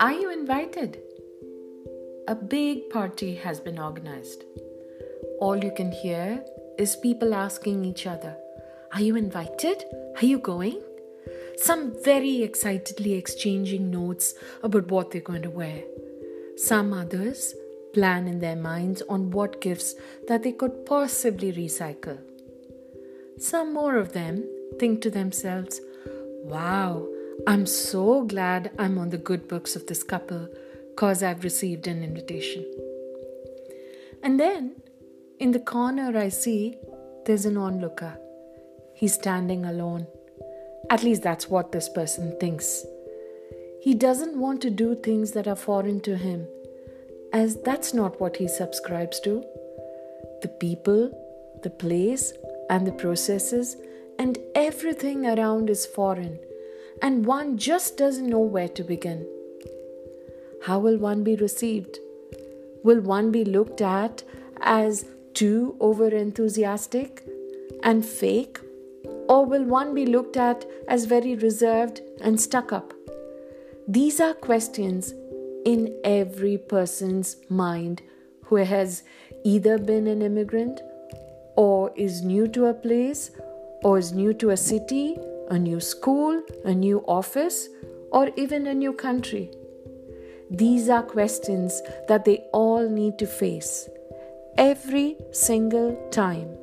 Are you invited? A big party has been organized. All you can hear is people asking each other, Are you invited? Are you going? Some very excitedly exchanging notes about what they're going to wear. Some others plan in their minds on what gifts that they could possibly recycle. Some more of them think to themselves, Wow, I'm so glad I'm on the good books of this couple because I've received an invitation. And then in the corner, I see there's an onlooker. He's standing alone. At least that's what this person thinks. He doesn't want to do things that are foreign to him, as that's not what he subscribes to. The people, the place, and the processes, and everything around is foreign, and one just doesn't know where to begin. How will one be received? Will one be looked at as too over enthusiastic and fake? Or will one be looked at as very reserved and stuck up? These are questions in every person's mind who has either been an immigrant or is new to a place or is new to a city, a new school, a new office, or even a new country. These are questions that they all need to face every single time,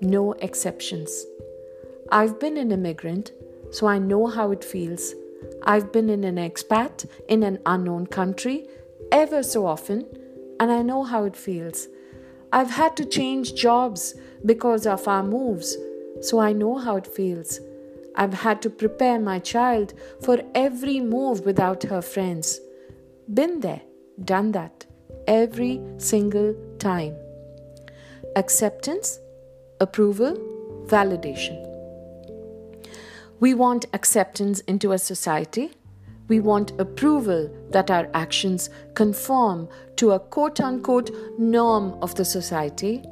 no exceptions. I've been an immigrant, so I know how it feels. I've been in an expat in an unknown country ever so often, and I know how it feels. I've had to change jobs because of our moves, so I know how it feels. I've had to prepare my child for every move without her friends. Been there, done that, every single time. Acceptance, approval, validation. We want acceptance into a society. We want approval that our actions conform to a quote unquote norm of the society.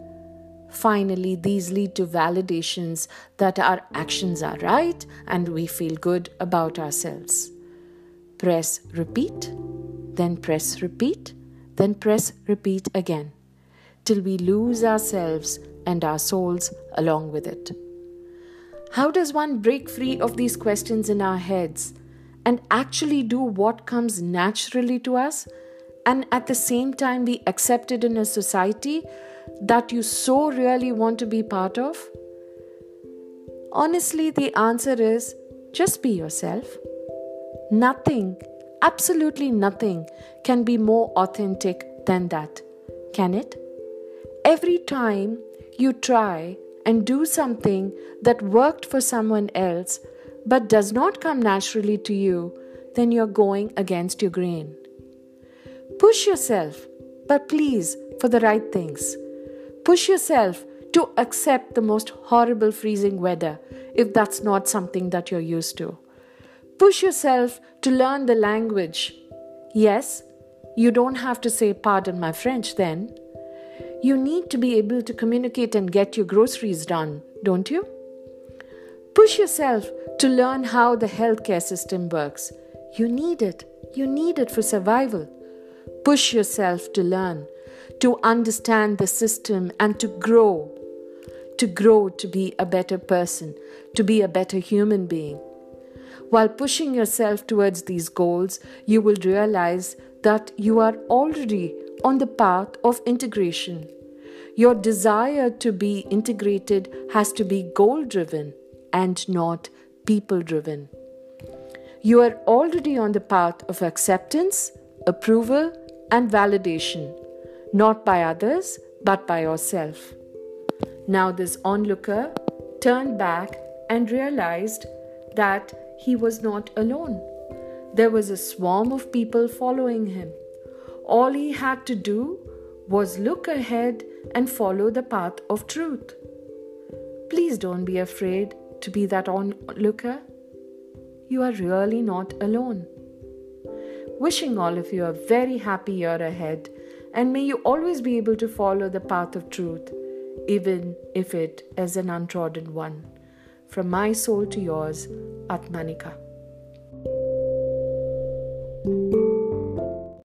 Finally, these lead to validations that our actions are right and we feel good about ourselves. Press repeat, then press repeat, then press repeat again till we lose ourselves and our souls along with it. How does one break free of these questions in our heads and actually do what comes naturally to us and at the same time be accepted in a society that you so really want to be part of? Honestly, the answer is just be yourself. Nothing, absolutely nothing, can be more authentic than that, can it? Every time you try and do something that worked for someone else but does not come naturally to you, then you're going against your grain. Push yourself, but please for the right things. Push yourself to accept the most horrible freezing weather if that's not something that you're used to. Push yourself to learn the language. Yes, you don't have to say, Pardon my French then. You need to be able to communicate and get your groceries done, don't you? Push yourself to learn how the healthcare system works. You need it. You need it for survival. Push yourself to learn, to understand the system and to grow. To grow to be a better person, to be a better human being. While pushing yourself towards these goals, you will realize that you are already on the path of integration. Your desire to be integrated has to be goal driven and not people driven. You are already on the path of acceptance, approval, and validation, not by others, but by yourself. Now, this onlooker turned back and realized that he was not alone. There was a swarm of people following him. All he had to do was look ahead and follow the path of truth. Please don't be afraid to be that onlooker. You are really not alone. Wishing all of you a very happy year ahead, and may you always be able to follow the path of truth, even if it is an untrodden one. From my soul to yours, Atmanika.